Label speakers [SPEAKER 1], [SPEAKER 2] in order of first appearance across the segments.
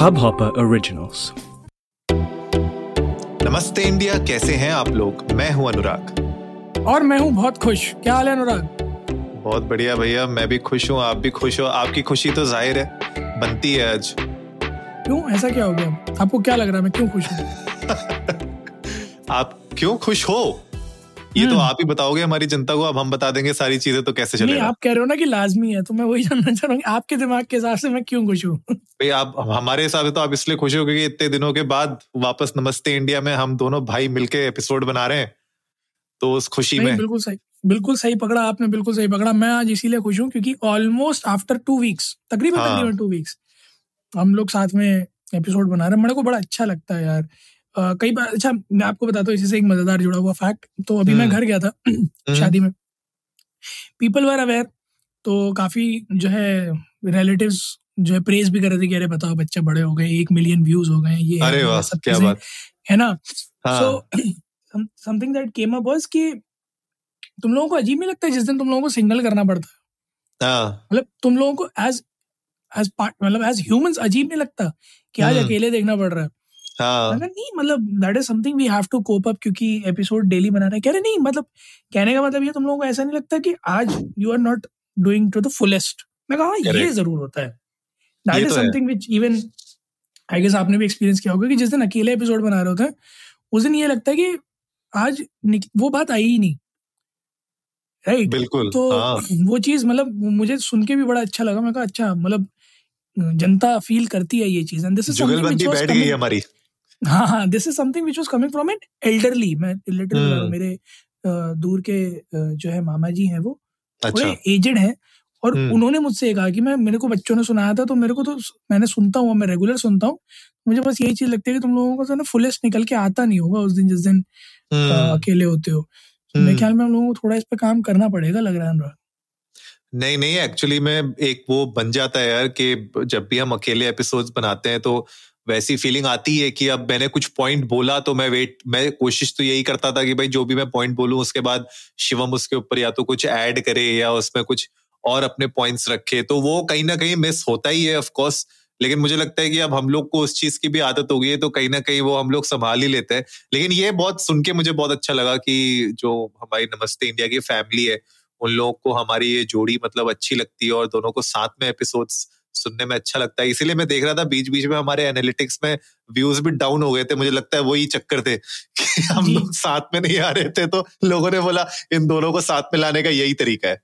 [SPEAKER 1] Hubhopper Originals.
[SPEAKER 2] नमस्ते India कैसे हैं आप लोग? मैं हूँ अनुराग।
[SPEAKER 3] और मैं हूँ बहुत खुश। क्या हाल है अनुराग?
[SPEAKER 2] बहुत बढ़िया भैया मैं भी खुश हूँ आप भी खुश हो। आपकी खुशी तो ज़ाहिर है बनती है आज।
[SPEAKER 3] क्यों? ऐसा क्या हो गया? आपको क्या लग रहा है? मैं क्यों खुश हूँ?
[SPEAKER 2] आप क्यों खुश हो? ये तो
[SPEAKER 3] हम्म।
[SPEAKER 2] आप ही बताओगे हमारी जनता को अब हम बता देंगे सारी चीज़ें तो कैसे चलेगा?
[SPEAKER 3] आप कह रहे हो ना कि लाजमी है तो मैं वही जानना चाह रहा हूँ आपके दिमाग के हिसाब से मैं क्यों खुश हूँ?
[SPEAKER 2] भाई आप हमारे हिसाब से तो आप इसलिए खुश हो क्योंकि इतने दिनों के बाद वापस नमस्ते इंडिया में हम दोनों भाई मिलके एपिसोड बना रहे हैं तो उस खुशी में।
[SPEAKER 3] बिल्कुल सही बिल्कुल सही पकड़ा आपने बिल्कुल सही पकड़ा। मैं आज इसीलिए खुश हूँ क्योंकि ऑलमोस्ट आफ्टर टू वीक्स तकरीबन
[SPEAKER 2] हाँ।
[SPEAKER 3] तकरीबन टू वीक्स हम लोग साथ में एपिसोड बना रहे हैं। मेरे को बड़ा अच्छा लगता है यार कई बार अच्छा मैं आपको बताता हूँ इसी से एक मज़ेदार जुड़ा हुआ फैक्ट तो अभी मैं
[SPEAKER 2] हम्म।
[SPEAKER 3] घर गया था शादी में। पीपल वर अवेयर तो काफ़ी जो है रिलेटिव्स जो है प्रेज भी कर रहे थे कि अरे बताओ बच्चे बड़े हो गए एक मिलियन व्यूज़ हो गए ये
[SPEAKER 2] अरे वाह
[SPEAKER 3] सब
[SPEAKER 2] क्या बात।
[SPEAKER 3] है ना?
[SPEAKER 2] हाँ।
[SPEAKER 3] So something that came up was कि तुम लोगों को अजीब नहीं लगता है जिस दिन तुम लोगों को सिंगल करना पड़ता है?
[SPEAKER 2] हाँ।
[SPEAKER 3] मतलब तुम लोगों को एज एज पार्ट मतलब एज ह्यूमंस अजीब नहीं लगता कि आज
[SPEAKER 2] हम्म।
[SPEAKER 3] अकेले देखना पड़ रहा हाँ। मैंने नहीं मतलब that is something we have to cope up क्योंकि एपिसोड डेली बना रहे हैं। कह रहे नहीं मतलब कहने का मतलब ये तुम लोगों को ऐसा नहीं लगता कि आज you are not doing to the fullest मैं कहा हाँ, ये ज़रूर होता है। That is something even I guess आपने भी एक्सपीरियंस किया होगा कि जिस दिन अकेले एपिसोड बना रहे होते हैं उस दिन ये लगता है कि आज वो बात आई ही नहीं। राइट
[SPEAKER 2] बिल्कुल
[SPEAKER 3] तो
[SPEAKER 2] हाँ।
[SPEAKER 3] वो चीज़ मतलब मुझे सुन के भी बड़ा अच्छा लगा। मैं कहा अच्छा मतलब जनता फील करती है ये चीज़ एंड दिस इज़
[SPEAKER 2] बैठ गई हमारी।
[SPEAKER 3] हाँ this is something which was coming from an elderly मैं लिटरली
[SPEAKER 2] हम्म।
[SPEAKER 3] मेरे दूर के जो है मामा जी हैं वो
[SPEAKER 2] अच्छा
[SPEAKER 3] थोड़े एजेड हैं और
[SPEAKER 2] हम्म।
[SPEAKER 3] उन्होंने मुझसे ये कहा कि मैं मेरे को बच्चों ने सुनाया था तो मेरे को तो मैंने सुनता हूँ मैं रेगुलर सुनता हूँ मुझे बस यही चीज़ लगती है कि तुम लोगों को तो ना फुलेस्ट निकल के आता नहीं होगा उस दिन जिस दिन
[SPEAKER 2] हम्म,
[SPEAKER 3] अकेले होते हो तो। मेरे ख्याल में हम लोगों को थोड़ा इस पे काम करना पड़ेगा लग रहा है अनुराग
[SPEAKER 2] नहीं नहीं एक्चुअली में एक वो बन जाता है यार कि जब भी हम अकेले एपिसोड्स बनाते हैं तो वैसी फीलिंग आती है कि अब मैंने कुछ पॉइंट बोला तो मैं वेट मैं कोशिश तो यही करता था कि भाई जो भी मैं पॉइंट बोलूँ, उसके बाद शिवम उसके ऊपर या तो कुछ ऐड करे या उसमें कुछ और अपने पॉइंट्स रखे। तो वो कहीं ना कहीं मिस होता ही है ऑफ़ कोर्स लेकिन मुझे लगता है कि अब हम लोग को उस चीज़ की भी आदत हो गई है तो कहीं ना कहीं वो हम लोग संभाल ही लेते हैं। लेकिन ये बहुत सुन के मुझे बहुत अच्छा लगा कि जो हमारी नमस्ते इंडिया की फैमिली है, उन लोगों को हमारी ये जोड़ी मतलब अच्छी लगती है और दोनों को साथ में एपिसोड्स सुनने में अच्छा लगता है। इसीलिए मैं देख रहा था बीच बीच में हमारे एनालिटिक्स में व्यूज़ भी डाउन हो गए थे। मुझे लगता है वही चक्कर थे कि हम लोग साथ में नहीं आ रहे थे तो लोगों ने बोला इन दोनों को साथ में लाने का यही तरीका है।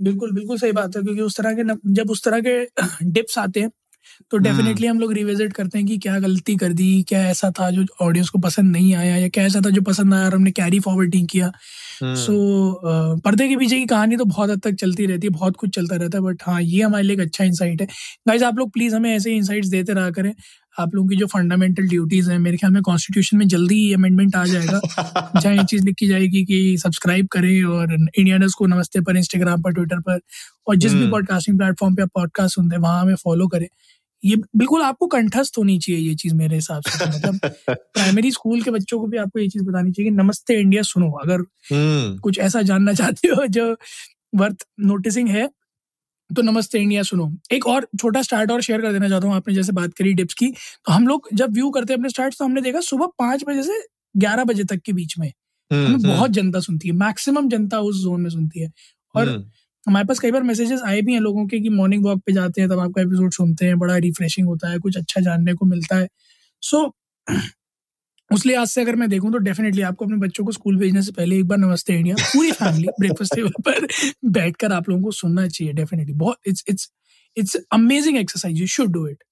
[SPEAKER 3] बिल्कुल बिल्कुल सही बात है क्योंकि उस तरह के न- जब उस तरह के डिप्स आते हैं तो
[SPEAKER 2] हम्म।
[SPEAKER 3] डेफिनेटली हम लोग रिविजिट करते हैं कि क्या गलती कर दी क्या ऐसा था जो ऑडियंस को पसंद नहीं आया या क्या ऐसा था जो पसंद आया और हमने कैरी फॉरवर्ड नहीं किया।
[SPEAKER 2] हम्म,
[SPEAKER 3] सो पर्दे के पीछे की कहानी तो बहुत हद तक चलती रहती है बहुत कुछ चलता रहता है बट हाँ ये हमारे लिए एक अच्छा इंसाइट है। गाइज़ आप लोग प्लीज़ हमें ऐसे इंसाइट्स देते रहा करें। आप लोगों की जो फंडामेंटल ड्यूटीज़ हैं मेरे ख्याल में कॉन्स्टिट्यूशन में जल्दी ही अमेंडमेंट आ जाएगा। जहाँ ये चीज़ लिखी जाएगी कि सब्सक्राइब करें और इंडियनर्स को नमस्ते पर इंस्टाग्राम पर ट्विटर पर और जिस भी
[SPEAKER 2] हम्म।
[SPEAKER 3] पॉडकास्टिंग प्लेटफॉर्म पे आप पॉडकास्ट सुनते हैं वहाँ हमें फॉलो करें। ये बिल्कुल आपको कंठस्थ होनी चाहिए ये चीज़ मेरे हिसाब से। मतलब प्राइमरी स्कूल के बच्चों को भी आपको ये चीज़ बतानी चाहिए कि नमस्ते इंडिया सुनो। अगर
[SPEAKER 2] हम्म,
[SPEAKER 3] कुछ ऐसा जानना चाहते हो जो वर्थ नोटिसिंग है तो नमस्ते इंडिया सुनो। एक और छोटा स्टार्ट और शेयर कर देना चाहता हूँ आपने जैसे बात करी डिप्स की तो हम लोग जब व्यू करते हैं अपने स्टार्ट तो हमने देखा सुबह पाँच बजे से ग्यारह बजे तक के बीच में।
[SPEAKER 2] हम्म,
[SPEAKER 3] हमें
[SPEAKER 2] हम्म,
[SPEAKER 3] बहुत जनता सुनती है मैक्सिमम जनता उस जोन में सुनती है। और हमारे पास कई बार मैसेजेस आए भी हैं लोगों के कि मॉर्निंग वॉक पे जाते हैं तब आपका एपिसोड सुनते हैं बड़ा रिफ्रेशिंग होता है कुछ अच्छा जानने को मिलता है। सो so, उस लिहाज से अगर मैं देखूँ तो डेफिनेटली आपको अपने बच्चों को स्कूल भेजने से पहले एक बार नमस्ते इंडिया पूरी फैमिली ब्रेकफास्ट टेबल पर बैठकर आप लोगों को सुनना चाहिए डेफिनेटली बहुत it's it's it's amazing exercise you should do it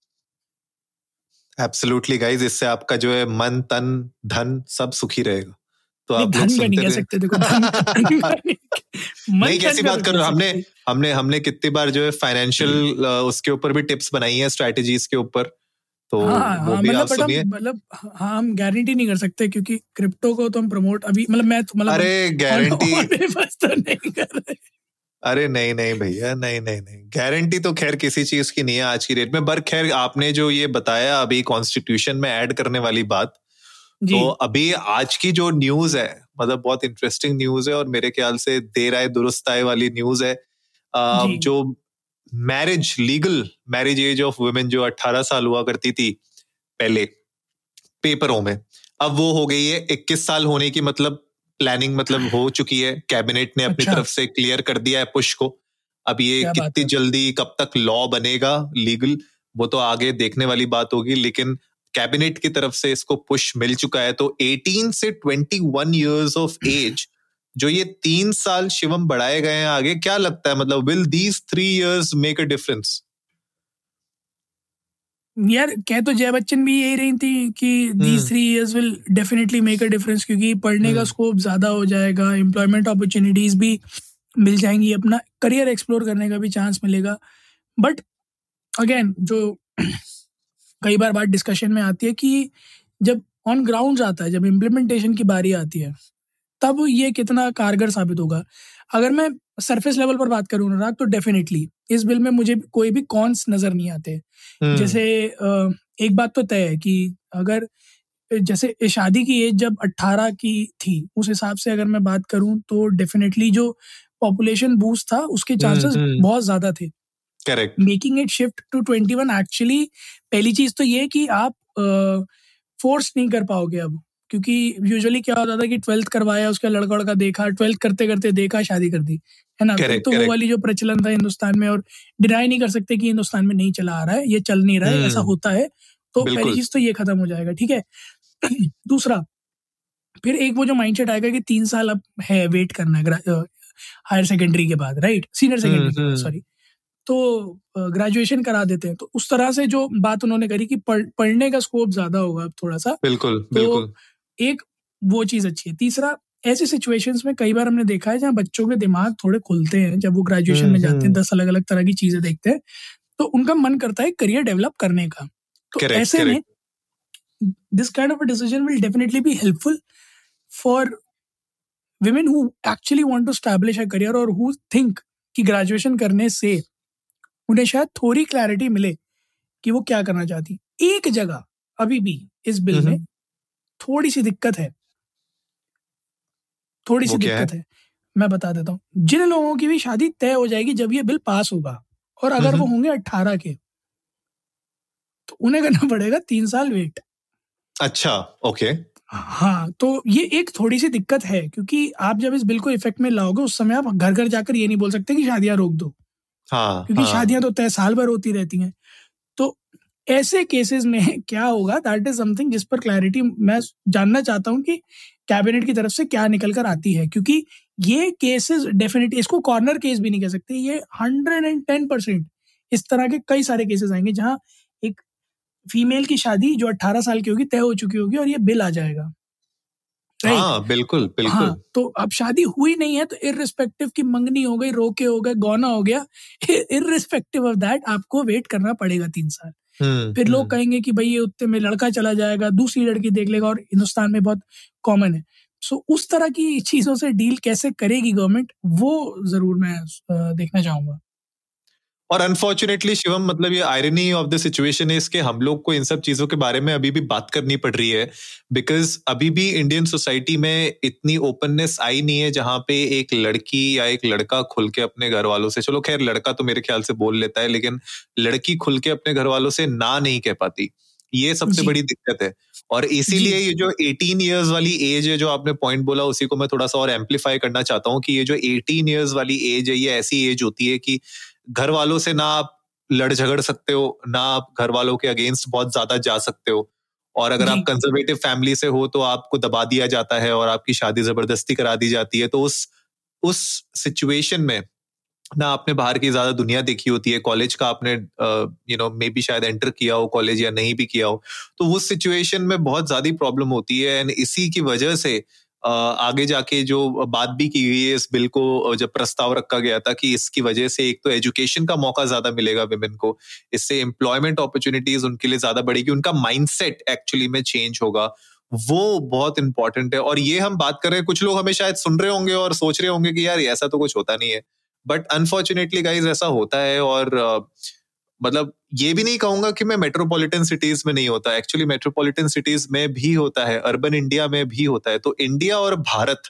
[SPEAKER 2] absolutely guys इससे आपका जो है मन तन धन सब सुखी रहेगा। तो आप लोग
[SPEAKER 3] का नहीं कह सकते देखो नहीं।
[SPEAKER 2] कैसी बात कर हो हमने हमने हमने कितनी बार जो है फाइनेंशियल उसके ऊपर भी टिप्स बनाई हैं स्ट्रेटजीज के ऊपर। तो
[SPEAKER 3] हाँ
[SPEAKER 2] वो
[SPEAKER 3] हाँ
[SPEAKER 2] भी
[SPEAKER 3] मतलब
[SPEAKER 2] आप सुनिए।
[SPEAKER 3] मतलब हाँ हम गारंटी नहीं कर सकते क्योंकि क्रिप्टो को तो हम प्रमोट अभी मतलब मैं तो मतलब
[SPEAKER 2] अरे गारंटी
[SPEAKER 3] तो नहीं कर रहे।
[SPEAKER 2] अरे नहीं नहीं भैया नहीं नहीं नहीं। गारंटी तो खैर किसी चीज़ की नहीं है आज की डेट में। पर खैर आपने जो ये बताया अभी कॉन्स्टिट्यूशन में ऐड करने वाली बात तो अभी आज की जो न्यूज़ है मतलब बहुत इंटरेस्टिंग न्यूज़ है और मेरे ख्याल से देर आए दुरुस्त आए वाली न्यूज़ है
[SPEAKER 3] जी।
[SPEAKER 2] जो marriage legal marriage age of women जो 18 साल हुआ करती थी पहले पेपरों में। अब वो हो गई है 21 साल होने की मतलब प्लानिंग मतलब हो चुकी है। कैबिनेट ने अपनी अच्छा। तरफ़ से क्लियर कर दिया है पुश को। अब ये कितनी जल्दी कब तक लॉ बनेगा लीगल वो तो आगे देखने वाली बात होगी लेकिन कैबिनेट की तरफ़ से इसको पुश मिल चुका है तो 18 से 21 इयर्स ऑफ़ एज जो ये तीन साल शिवम बढ़ाए गए हैं आगे क्या लगता है? मतलब will these three years make a difference
[SPEAKER 3] यार कह तो जय बच्चन भी यही रही थी कि these three years will definitely make a difference क्योंकि पढ़ने का स्कोप हम्म। ज़्यादा हो जाएगा एम्प्लॉयमेंट अपॉर्चुनिटीज़ भी मिल जाएँगी अपना करियर एक्सप्लोर करने का भी चांस मिलेगा। बट अगेन जो कई बार बात डिस्कशन में आती है कि जब ऑन ग्राउंड आता है जब इम्प्लीमेंटेशन की बारी आती है तब ये कितना कारगर साबित होगा अगर मैं सरफेस लेवल पर बात करूँ अनुराग तो डेफिनेटली इस बिल में मुझे कोई भी कॉन्स नज़र नहीं आते हम्म। जैसे एक बात तो तय है कि अगर जैसे शादी की एज जब 18 की थी उस हिसाब से अगर मैं बात करूँ तो डेफिनेटली जो पॉपुलेशन बूस्ट था उसके चांसेस हम्म, हम्म। बहुत ज़्यादा थे
[SPEAKER 2] correct
[SPEAKER 3] making it shift to twenty one actually पहली चीज़ तो ये कि आप फोर्स uh, नहीं कर पाओगे अब क्योंकि यूजुअली क्या होता था कि ट्वेल्थ करवाया उसका लड़का लड़का देखा ट्वेल्थ करते करते देखा शादी कर दी है ना? Correct, तो correct. वो वाली जो प्रचलन था हिंदुस्तान में और डिनाई नहीं कर सकते कि हिंदुस्तान में नहीं चला आ रहा है ये चल नहीं रहा है ऐसा हम्म। होता है तो पहली चीज़ तो ये खत्म हो जाएगा ठीक है? दूसरा फिर एक वो जो माइंडसेट आएगा कि तीन साल अब है वेट करना है हायर सेकेंडरी के बाद राइट सीनियर सेकेंडरी सॉरी तो ग्रेजुएशन करा देते हैं तो उस तरह से जो बात उन्होंने करी कि पढ़, पढ़ने का स्कोप ज़्यादा होगा अब थोड़ा सा
[SPEAKER 2] बिल्कुल तो बिल्कुल
[SPEAKER 3] एक वो चीज़ अच्छी है तीसरा ऐसे सिचुएशंस में कई बार हमने देखा है जहाँ बच्चों के दिमाग थोड़े खुलते हैं जब वो ग्रेजुएशन में जाते हैं हम्म। दस अलग अलग तरह की चीज़ें देखते हैं तो उनका मन करता है करियर डेवलप करने का तो correct, ऐसे correct. में this kind of decision will definitely be helpful for women who actually want to establish a career or who think कि ग्रेजुएशन करने से उन्हें शायद थोड़ी क्लैरिटी मिले कि वो क्या करना चाहती। एक जगह अभी भी इस बिल में थोड़ी सी दिक्कत है। थोड़ी सी दिक्कत है? है। मैं बता देता हूँ। जिन लोगों की भी शादी तय हो जाएगी जब ये बिल पास होगा और अगर वो होंगे अट्ठारह के तो उन्हें करना पड़ेगा तीन साल वेट
[SPEAKER 2] अच्छा ओके।
[SPEAKER 3] हाँ तो ये एक थोड़ी सी दिक्कत है क्योंकि आप जब इस बिल को इफ़ेक्ट में लाओगे उस समय आप घर घर जाकर ये नहीं बोल सकते कि शादियाँ रोक दो।
[SPEAKER 2] हाँ,
[SPEAKER 3] क्योंकि
[SPEAKER 2] हाँ.
[SPEAKER 3] शादियाँ तो तय साल भर होती रहती हैं। तो ऐसे केसेस में क्या होगा? दैट इज़ समथिंग जिस पर क्लैरिटी मैं जानना चाहता हूँ कि कैबिनेट की तरफ़ से क्या निकल कर आती है। क्योंकि ये केसेस डेफिनेटली इसको कॉर्नर केस भी नहीं कह सकते ये हंड्रेड एंड टेन परसेंट इस तरह के कई सारे केसेस आएँगे जहाँ एक फीमेल की शादी जो 18 साल की होगी तय हो चुकी होगी और ये बिल आ जाएगा।
[SPEAKER 2] हाँ बिल्कुल बिल्कुल। हाँ,
[SPEAKER 3] तो अब शादी हुई नहीं है तो इरिस्पेक्टिव की मंगनी हो गई रोके हो गए गौना हो गया इरिस्पेक्टिव ऑफ़ दैट आपको वेट करना पड़ेगा तीन साल। हम्म, फिर लोग हम्म। कहेंगे कि भाई ये उत्ते में लड़का चला जाएगा दूसरी लड़की देख लेगा और हिंदुस्तान में बहुत कॉमन है। सो उस तरह की चीज़ों से डील कैसे करेगी गवर्नमेंट वो ज़रूर मैं देखना चाहूँगा।
[SPEAKER 2] और अनफॉर्चुनेटली शिवम मतलब ये आयरनी ऑफ़ द सिचुएशन है कि हम लोग को इन सब चीज़ों के बारे में अभी भी बात करनी पड़ रही है बिकॉज़ अभी भी इंडियन सोसाइटी में इतनी ओपननेस आई नहीं है जहाँ पे एक लड़की या एक लड़का खुल के अपने घर वालों से चलो खैर लड़का तो मेरे ख्याल से बोल लेता है लेकिन लड़की खुल के अपने घर वालों से ना नहीं कह पाती। ये सबसे बड़ी दिक्कत है। और इसीलिए ये जो 18 इयर्स वाली एज है जो आपने पॉइंट बोला उसी को मैं थोड़ा सा और एम्पलीफाई करना चाहता हूँ कि ये जो 18 इयर्स वाली एज है ये ऐसी एज होती है कि घर वालों से ना आप लड़ झगड़ सकते हो ना आप घर वालों के अगेंस्ट बहुत ज़्यादा जा सकते हो। और अगर आप कंजर्वेटिव फैमिली से हो तो आपको दबा दिया जाता है और आपकी शादी ज़बरदस्ती करा दी जाती है। तो उस उस सिचुएशन में ना आपने बाहर की ज़्यादा दुनिया देखी होती है। कॉलेज का आपने यू नो मे बी शायद एंटर किया हो कॉलेज या नहीं भी किया हो। तो उस सिचुएशन में बहुत ज़्यादा प्रॉब्लम होती है। एंड इसी की वजह से आगे जाके जो बात भी की गई है इस बिल को जब प्रस्ताव रखा गया था कि इसकी वजह से एक तो एजुकेशन का मौका ज़्यादा मिलेगा विमेन को इससे एम्प्लॉयमेंट अपॉर्चुनिटीज़ उनके लिए ज़्यादा बढ़ेगी उनका माइंडसेट एक्चुअली में चेंज होगा वो बहुत इंपॉर्टेंट है। और ये हम बात कर रहे हैं कुछ लोग हमें शायद सुन रहे होंगे और सोच रहे होंगे कि यार ऐसा तो कुछ होता नहीं है बट अनफॉर्चुनेटली गाइज़ ऐसा होता है और uh, मतलब ये भी नहीं कहूँगा कि मैं मेट्रोपॉलिटन सिटीज़ में नहीं होता. एक्चुअली मेट्रोपॉलिटन सिटीज़ में भी होता है अर्बन इंडिया में भी होता है. तो इंडिया और भारत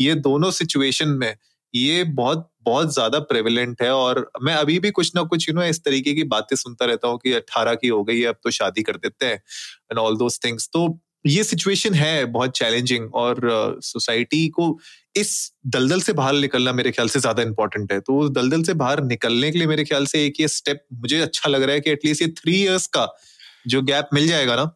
[SPEAKER 2] ये दोनों सिचुएशन में ये बहुत बहुत ज़्यादा प्रेविलेंट है और मैं अभी भी कुछ ना कुछ यू नो इस तरीके की बातें सुनता रहता हूँ कि अट्ठारह की हो गई है अब तो शादी कर देते हैं एंड ऑल थिंग्स तो ये सिचुएशन है बहुत चैलेंजिंग और सोसाइटी uh, को इस दलदल से बाहर निकलना मेरे ख्याल से ज़्यादा इंपॉर्टेंट है। तो उस दलदल से बाहर निकलने के लिए मेरे ख्याल से एक ये स्टेप मुझे अच्छा लग रहा है कि एटलीस्ट ये थ्री इयर्स का जो गैप मिल जाएगा ना,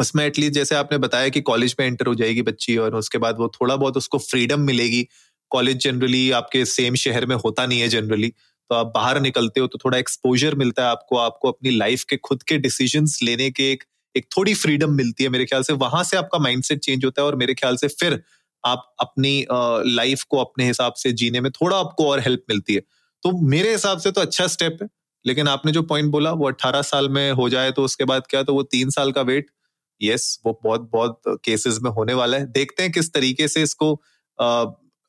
[SPEAKER 2] उसमें एटलीस्ट जैसे आपने बताया कि कॉलेज में एंटर हो जाएगी बच्ची और उसके बाद वो थोड़ा बहुत उसको फ्रीडम मिलेगी। कॉलेज जनरली आपके सेम शहर में होता नहीं है जनरली तो आप बाहर निकलते हो तो थोड़ा एक्सपोजर मिलता है आपको आपको अपनी लाइफ के खुद के डिसीज़न लेने के एक एक थोड़ी फ्रीडम मिलती है मेरे ख्याल से। वहाँ से आपका माइंडसेट चेंज होता है और मेरे ख्याल से फिर आप अपनी लाइफ को अपने हिसाब से जीने में थोड़ा आपको और हेल्प मिलती है। तो मेरे हिसाब से तो अच्छा स्टेप है, लेकिन आपने जो पॉइंट बोला, वो अट्ठारह साल में हो जाए तो उसके बाद क्या तो वो तीन साल का वेट यस वो बहुत बहुत केसेस में होने वाला है। देखते हैं किस तरीके से इसको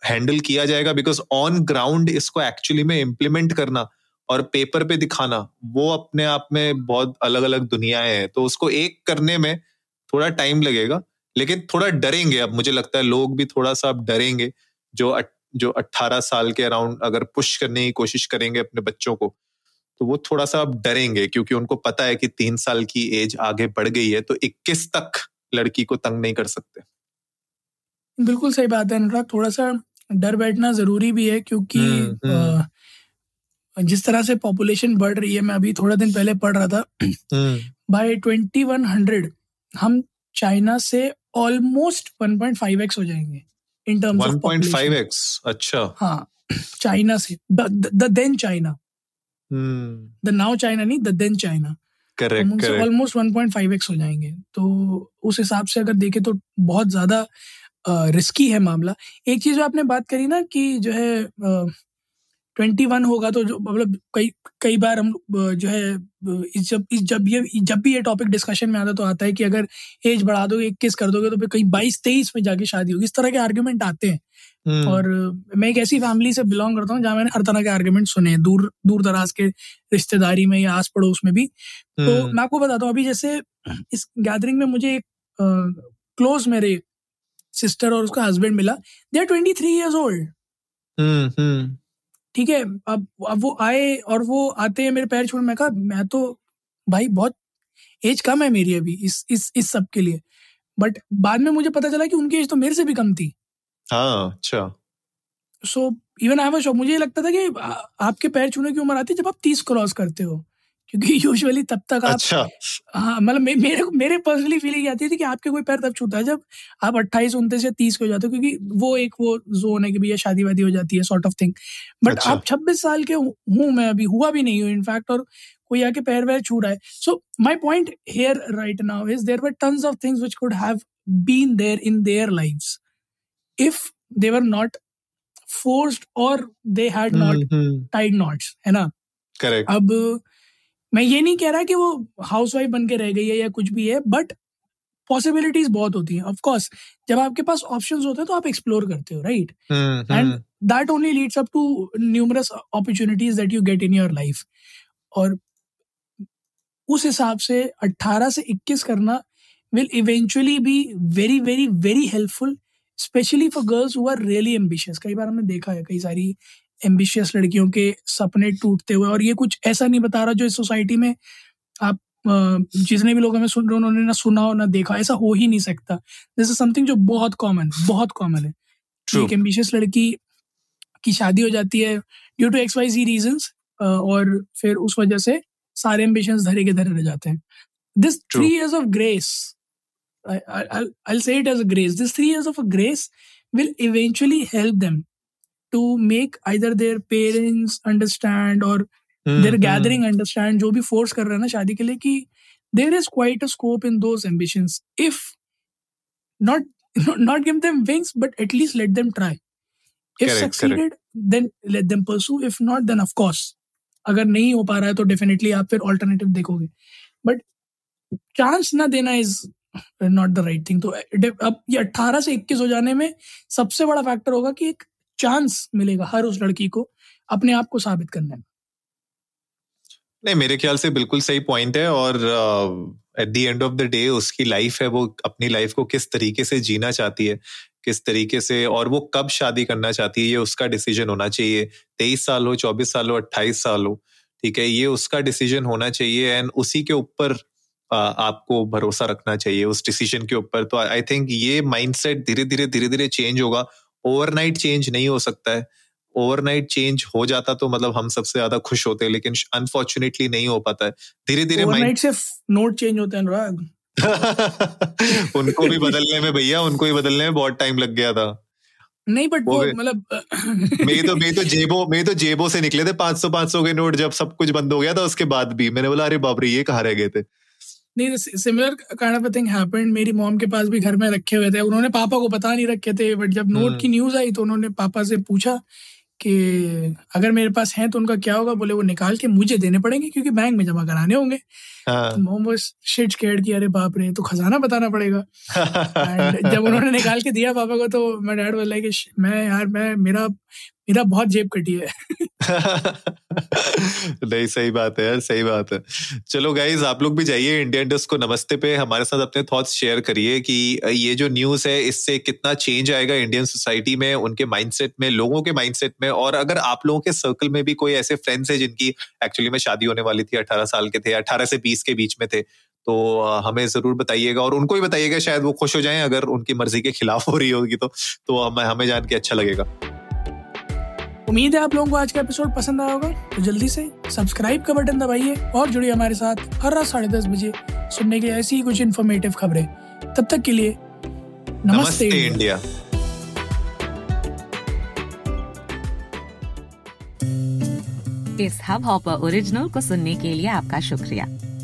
[SPEAKER 2] हैंडल किया जाएगा बिकॉज़ ऑन ग्राउंड इसको एक्चुअली में इम्प्लीमेंट करना और पेपर पे दिखाना, वो अपने आप में बहुत अलग अलग दुनियाएँ हैं। तो उसको एक करने में थोड़ा टाइम लगेगा लेकिन थोड़ा डरेंगे अब मुझे लगता है लोग भी थोड़ा सा अब डरेंगे जो अट, जो 18 साल के अराउंड अगर पुश करने की कोशिश करेंगे अपने बच्चों को तो वो थोड़ा सा अब डरेंगे क्योंकि उनको पता है कि तीन साल की एज आगे बढ़ गई है तो 21 तक लड़की को तंग नहीं कर सकते।
[SPEAKER 3] बिल्कुल सही बात है अनुराग। थोड़ा सा डर बैठना ज़रूरी भी है क्योंकि हम्म, हम्म। जिस तरह से पॉपुलेशन बढ़ रही है मैं अभी थोड़ा दिन पहले पढ़ रहा था। बाय ट्वेंटी वन हंड्रेड हम चाइना से ऑलमोस्ट 1.5x हो जाएँगे इन टर्म्स ऑफ़
[SPEAKER 2] 1.5x अच्छा।
[SPEAKER 3] हाँ चाइना से the then China the now China नहीं the then China
[SPEAKER 2] correct
[SPEAKER 3] almost 1.5x हो जाएँगे। तो उस हिसाब से अगर देखें तो बहुत ज़्यादा रिस्की है मामला। एक चीज़ जो आपने बात करी ना कि जो है ट्वेंटी वन होगा तो मतलब कई कई बार हम जो है इस जब इस जब ये जब भी ये टॉपिक डिस्कशन में आता तो आता है कि अगर एज बढ़ा दोगे इक्कीस कर दोगे तो फिर कहीं बाईस तेईस में जाके शादी होगी। इस तरह के आर्ग्यूमेंट आते हैं। हम्म। और मैं एक ऐसी फैमिली से बिलोंग करता हूँ जहाँ मैंने हर तरह के आर्ग्यूमेंट सुने हैं दूर दूर दराज के रिश्तेदारी में या आस पड़ोस में भी। तो हम्म। मैं आपको बताता हूँ अभी जैसे इस गैदरिंग में मुझे एक क्लोज मेरे सिस्टर और उसका हस्बैंड मिला। They are twenty three years old ठीक है अब अब वो आए और वो आते हैं मेरे पैर छोड़ मैं कहा मैं तो भाई बहुत एज कम है मेरी अभी इस इस इस सब के लिए। बट बाद में मुझे पता चला कि उनकी एज तो मेरे से भी कम थी।
[SPEAKER 2] हाँ अच्छा।
[SPEAKER 3] सो इवन आई शॉक मुझे लगता था कि आपके पैर छूने की उम्र आती है जब आप तीस क्रॉस करते हो। क्योंकि यूजुअली तब तक आप
[SPEAKER 2] अच्छा।
[SPEAKER 3] हाँ मतलब मे, मेरे मेरे पर्सनली फीलिंग आती थी कि आपके कोई पैर तब छूता है जब आप अट्ठाईस उनतीस या तीस के हो जाते हो क्योंकि वो एक वो जोन है कि भैया शादी वादी हो जाती है सॉर्ट ऑफ़ थिंग बट अच्छा। आप छब्बीस साल के हूँ मैं अभी हुआ भी नहीं हूँ इनफैक्ट और कोई आके पैर वैर छू रहा है। So my point here right now is there were tons of things which could have been there in their life if they were not forced और they had not tied knots है ना?
[SPEAKER 2] करेक्ट
[SPEAKER 3] अब मैं ये नहीं कह रहा कि वो हाउस वाइफ बन के रह गई है या कुछ भी है बट पॉसिबिलिटीज बहुत होती हैं। ऑफ़ कोर्स जब आपके पास ऑप्शंस होते हैं तो आप एक्सप्लोर करते हो right and that only leads up to numerous opportunities that you get in your life और उस हिसाब से 18 से 21 करना will eventually be very very very helpful specially for girls who are really ambitious कई बार हमने देखा है कई सारी एम्बिशियस लड़कियों के सपने टूटते हुए और ये कुछ ऐसा नहीं बता रहा जो इस सोसाइटी में आप जितने भी लोग हमें सुन रहे हैं उन्होंने ना सुना हो ना देखा ऐसा हो ही नहीं सकता। दिस इज़ समथिंग जो बहुत कॉमन बहुत कॉमन है। एक एम्बिशियस लड़की की शादी हो जाती है due to X Y Z reason और फिर उस वजह से सारे एम्बिशन धरे के धरे रह जाते हैं। This three years of grace I'll say it as a grace. This three years of a grace will eventually help them to make either their parents understand or hmm, their hmm. gathering understand जो भी force कर रहे हैं ना शादी के लिए कि there is quite a scope in those ambitions if not not give them wings but at least let them try if correct, succeeded correct. then let them pursue if not then of course अगर नहीं हो पा रहा है तो definitely आप फिर alternative देखोगे बट चांस ना देना is not the right thing तो अब ये 18 से 21 हो जाने में सबसे बड़ा फैक्टर होगा कि एक चांस मिलेगा हर उस लड़की को अपने आप को साबित करने में।
[SPEAKER 2] नहीं, मेरे ख्याल से बिल्कुल सही पॉइंट है और at the end of the day उसकी लाइफ है, वो अपनी लाइफ को किस तरीके से जीना चाहती है, किस तरीके से और वो कब शादी करना चाहती है, ये उसका डिसीज़न होना चाहिए। तेईस साल हो, चौबीस साल हो, अट्ठाईस साल हो, ठीक है, ये उसका डिसीज़न होना चाहिए एंड उसी के ऊपर आपको भरोसा रखना चाहिए, उस डिसीज़न के ऊपर। तो आई थिंक ये माइंडसेट धीरे धीरे धीरे धीरे चेंज होगा ओवरनाइट चेंज नहीं हो सकता है। ओवरनाइट चेंज हो जाता तो मतलब हम सबसे ज़्यादा खुश होते हैं लेकिन अनफॉर्चुनेटली नहीं हो पाता है। धीरे धीरे
[SPEAKER 3] माइंड से नोट चेंज होते हैं अनुराग।
[SPEAKER 2] उनको भी बदलने में भैया उनको भी बदलने में बहुत टाइम लग गया था।
[SPEAKER 3] नहीं बट वो मतलब
[SPEAKER 2] मेरी तो मेरी तो जेबो मेरी तो जेबो से निकले थे पाँच सौ पाँच सौ के नोट जब सब कुछ बंद हो गया था उसके बाद भी। मैंने बोला अरे बाप रे ये कहाँ रह गए थे?
[SPEAKER 3] नहीं similar kind of thing happened मेरी मॉम के पास भी घर में रखे हुए थे। उन्होंने पापा को पता नहीं रखे थे बट जब नोट हम्म। की न्यूज़ आई तो उन्होंने पापा से पूछा कि अगर मेरे पास हैं तो उनका क्या होगा? बोले वो निकाल के मुझे देने पड़ेंगे क्योंकि बैंक में जमा कराने होंगे। हाँ. तो मोम शिट स्केर्ड की अरे बाप रे तो खजाना बताना पड़ेगा। जब उन्होंने निकाल के दिया पापा को तो मैं डैड बोला कि मैं यार मैं मेरा मेरा बहुत जेब कटी है।
[SPEAKER 2] नहीं सही बात है यार सही बात है। चलो गाइज़ आप लोग भी जाइए इंडियन डस्ट को नमस्ते पे। हमारे साथ अपने थॉट्स शेयर करिए कि ये जो न्यूज़ है इससे कितना चेंज आएगा इंडियन सोसाइटी में उनके माइंडसेट में लोगों के माइंडसेट में। और अगर आप लोगों के सर्कल में भी कोई ऐसे फ्रेंड्स है जिनकी एक्चुअली में शादी होने वाली थी अठारह साल के थे अठारह से बीस के बीच में थे तो हमें ज़रूर बताइएगा और उनको भी बताइएगा शायद वो खुश हो जाएँ अगर उनकी मर्ज़ी के खिलाफ हो रही होगी तो तो हमें हमें जान के अच्छा लगेगा।
[SPEAKER 3] उम्मीद है आप लोगों को आज का एपिसोड पसंद आया होगा तो जल्दी से सब्सक्राइब का बटन दबाइए और जुड़िए हमारे साथ हर रात साढ़े दस बजे सुनने के लिए ऐसी ही कुछ इन्फॉर्मेटिव खबरें। तब तक के लिए नमस्ते, नमस्ते इंडिया, इंडिया।
[SPEAKER 1] इस हब हॉपर ओरिजिनल को सुनने के लिए आपका शुक्रिया।